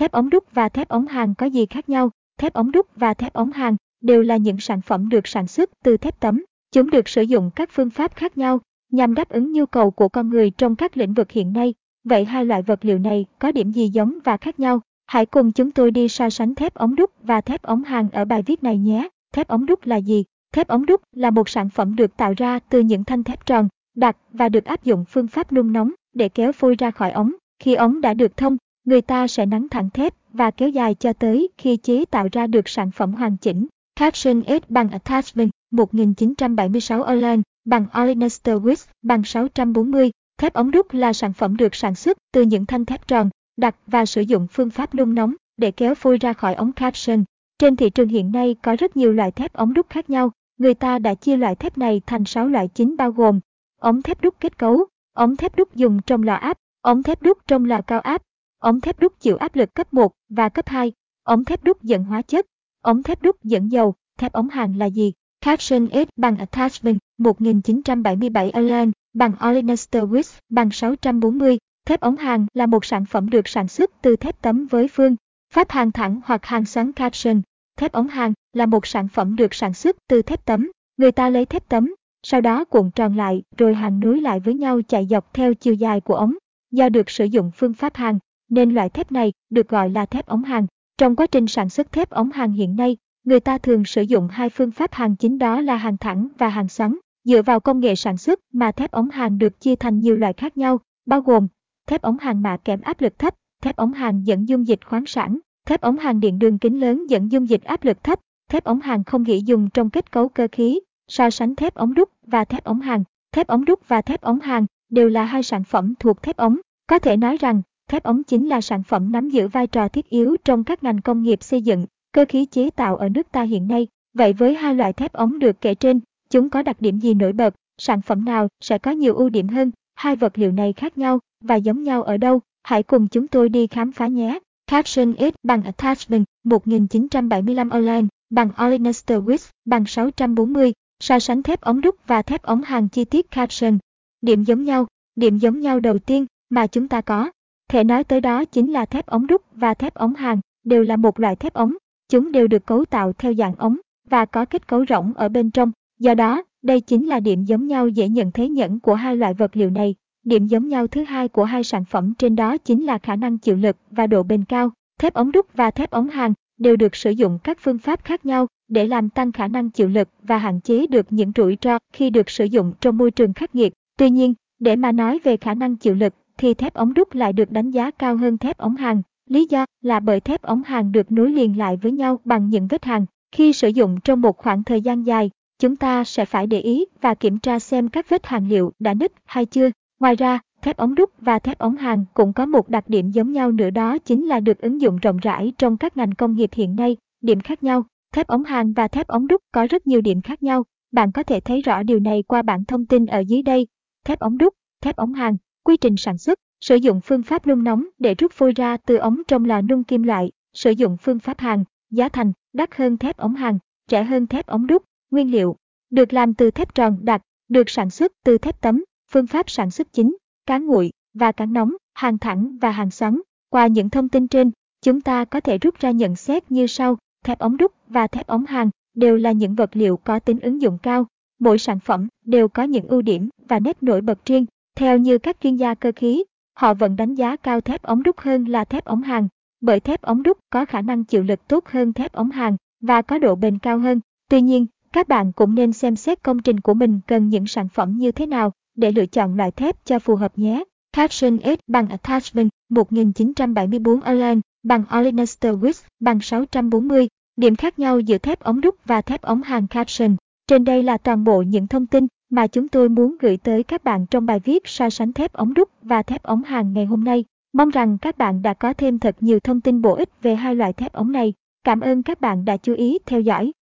Thép ống đúc và thép ống hàng có gì khác nhau? Thép ống đúc và thép ống hàng đều là những sản phẩm được sản xuất từ thép tấm. Chúng được sử dụng các phương pháp khác nhau nhằm đáp ứng nhu cầu của con người trong các lĩnh vực hiện nay. Vậy hai loại vật liệu này có điểm gì giống và khác nhau? Hãy cùng chúng tôi đi so sánh thép ống đúc và thép ống hàng ở bài viết này nhé. Thép ống đúc là gì? Thép ống đúc là một sản phẩm được tạo ra từ những thanh thép tròn, đặc và được áp dụng phương pháp nung nóng để kéo phôi ra khỏi ống. Khi ống đã được thông, người ta sẽ nắn thẳng thép và kéo dài cho tới khi chế tạo ra được sản phẩm hoàn chỉnh. Caption S bằng Attachment 1976 Orlan bằng Olenester Wix bằng 640. Thép ống đúc là sản phẩm được sản xuất từ những thanh thép tròn, đặt và sử dụng phương pháp đun nóng để kéo phôi ra khỏi ống caption. Trên thị trường hiện nay có rất nhiều loại thép ống đúc khác nhau. Người ta đã chia loại thép này thành 6 loại chính bao gồm ống thép đúc kết cấu, ống thép đúc dùng trong lò áp, ống thép đúc trong lò cao áp, ống thép đúc chịu áp lực cấp 1 và cấp 2, ống thép đúc dẫn hóa chất, ống thép đúc dẫn dầu, thép ống hàng là gì? Caption S bằng Attachment 1977 Alan bằng Olenester Wix bằng 640. Thép ống hàng là một sản phẩm được sản xuất từ thép tấm với phương pháp hàng thẳng hoặc hàng xoắn caption. Thép ống hàng là một sản phẩm được sản xuất từ thép tấm. Người ta lấy thép tấm, sau đó cuộn tròn lại rồi hàng nối lại với nhau chạy dọc theo chiều dài của ống. Do được sử dụng phương pháp hàng nên loại thép này được gọi là thép ống hàng. Trong quá trình sản xuất thép ống hàng hiện nay, người ta thường sử dụng hai phương pháp hàng chính đó là hàng thẳng và hàng xoắn. Dựa vào công nghệ sản xuất mà thép ống hàng được chia thành nhiều loại khác nhau, bao gồm thép ống hàng mạ kẽm áp lực thấp, thép ống hàng dẫn dung dịch khoáng sản, thép ống hàng điện đường kính lớn dẫn dung dịch áp lực thấp, thép ống hàng không nghĩ dùng trong kết cấu cơ khí, so sánh thép ống đúc và thép ống hàng, Thép ống đúc và thép ống hàng đều là hai sản phẩm thuộc thép ống. Có thể nói rằng, thép ống chính là sản phẩm nắm giữ vai trò thiết yếu trong các ngành công nghiệp xây dựng, cơ khí chế tạo ở nước ta hiện nay. Vậy với hai loại thép ống được kể trên, chúng có đặc điểm gì nổi bật, sản phẩm nào sẽ có nhiều ưu điểm hơn, hai vật liệu này khác nhau và giống nhau ở đâu? Hãy cùng chúng tôi đi khám phá nhé. Caption S bằng Attachment 1975 Online bằng Olenester Wix bằng 640, so sánh thép ống đúc và thép ống hàng chi tiết Caption. Điểm giống nhau, điểm giống nhau đầu tiên mà chúng ta có. Thể nói tới đó chính là thép ống đúc và thép ống hàn đều là một loại thép ống. Chúng đều được cấu tạo theo dạng ống và có kết cấu rỗng ở bên trong. Do đó, đây chính là điểm giống nhau dễ nhận thấy nhẫn của hai loại vật liệu này. Điểm giống nhau thứ hai của hai sản phẩm trên đó chính là khả năng chịu lực và độ bền cao. Thép ống đúc và thép ống hàn đều được sử dụng các phương pháp khác nhau để làm tăng khả năng chịu lực và hạn chế được những rủi ro khi được sử dụng trong môi trường khắc nghiệt. Tuy nhiên, để mà nói về khả năng chịu lực thì thép ống đúc lại được đánh giá cao hơn thép ống hàn. Lý do là bởi thép ống hàn được nối liền lại với nhau bằng những vết hàn. Khi sử dụng trong một khoảng thời gian dài, chúng ta sẽ phải để ý và kiểm tra xem các vết hàn liệu đã nứt hay chưa. Ngoài ra, thép ống đúc và thép ống hàn cũng có một đặc điểm giống nhau nữa đó chính là được ứng dụng rộng rãi trong các ngành công nghiệp hiện nay. Điểm khác nhau, thép ống hàn và thép ống đúc có rất nhiều điểm khác nhau. Bạn có thể thấy rõ điều này qua bảng thông tin ở dưới đây. Thép ống đúc, thép ống hàn, quy trình sản xuất, sử dụng phương pháp nung nóng để rút phôi ra từ ống trong lò nung kim loại, sử dụng phương pháp hàng, giá thành, đắt hơn thép ống hàng, rẻ hơn thép ống đúc, nguyên liệu, được làm từ thép tròn đặc, được sản xuất từ thép tấm, phương pháp sản xuất chính, cán nguội và cán nóng, hàng thẳng và hàng xoắn. Qua những thông tin trên, chúng ta có thể rút ra nhận xét như sau, thép ống đúc và thép ống hàng đều là những vật liệu có tính ứng dụng cao. Mỗi sản phẩm đều có những ưu điểm và nét nổi bật riêng. Theo như các chuyên gia cơ khí, họ vẫn đánh giá cao thép ống đúc hơn là thép ống hàng, bởi thép ống đúc có khả năng chịu lực tốt hơn thép ống hàng và có độ bền cao hơn. Tuy nhiên, các bạn cũng nên xem xét công trình của mình cần những sản phẩm như thế nào để lựa chọn loại thép cho phù hợp nhé. Caption S bằng Attachment 1974 Allen bằng Olenester Wix bằng 640. Điểm khác nhau giữa thép ống đúc và thép ống hàng Caption. Trên đây là toàn bộ những thông tin mà chúng tôi muốn gửi tới các bạn trong bài viết so sánh thép ống đúc và thép ống hàn ngày hôm nay. Mong rằng các bạn đã có thêm thật nhiều thông tin bổ ích về hai loại thép ống này. Cảm ơn các bạn đã chú ý theo dõi.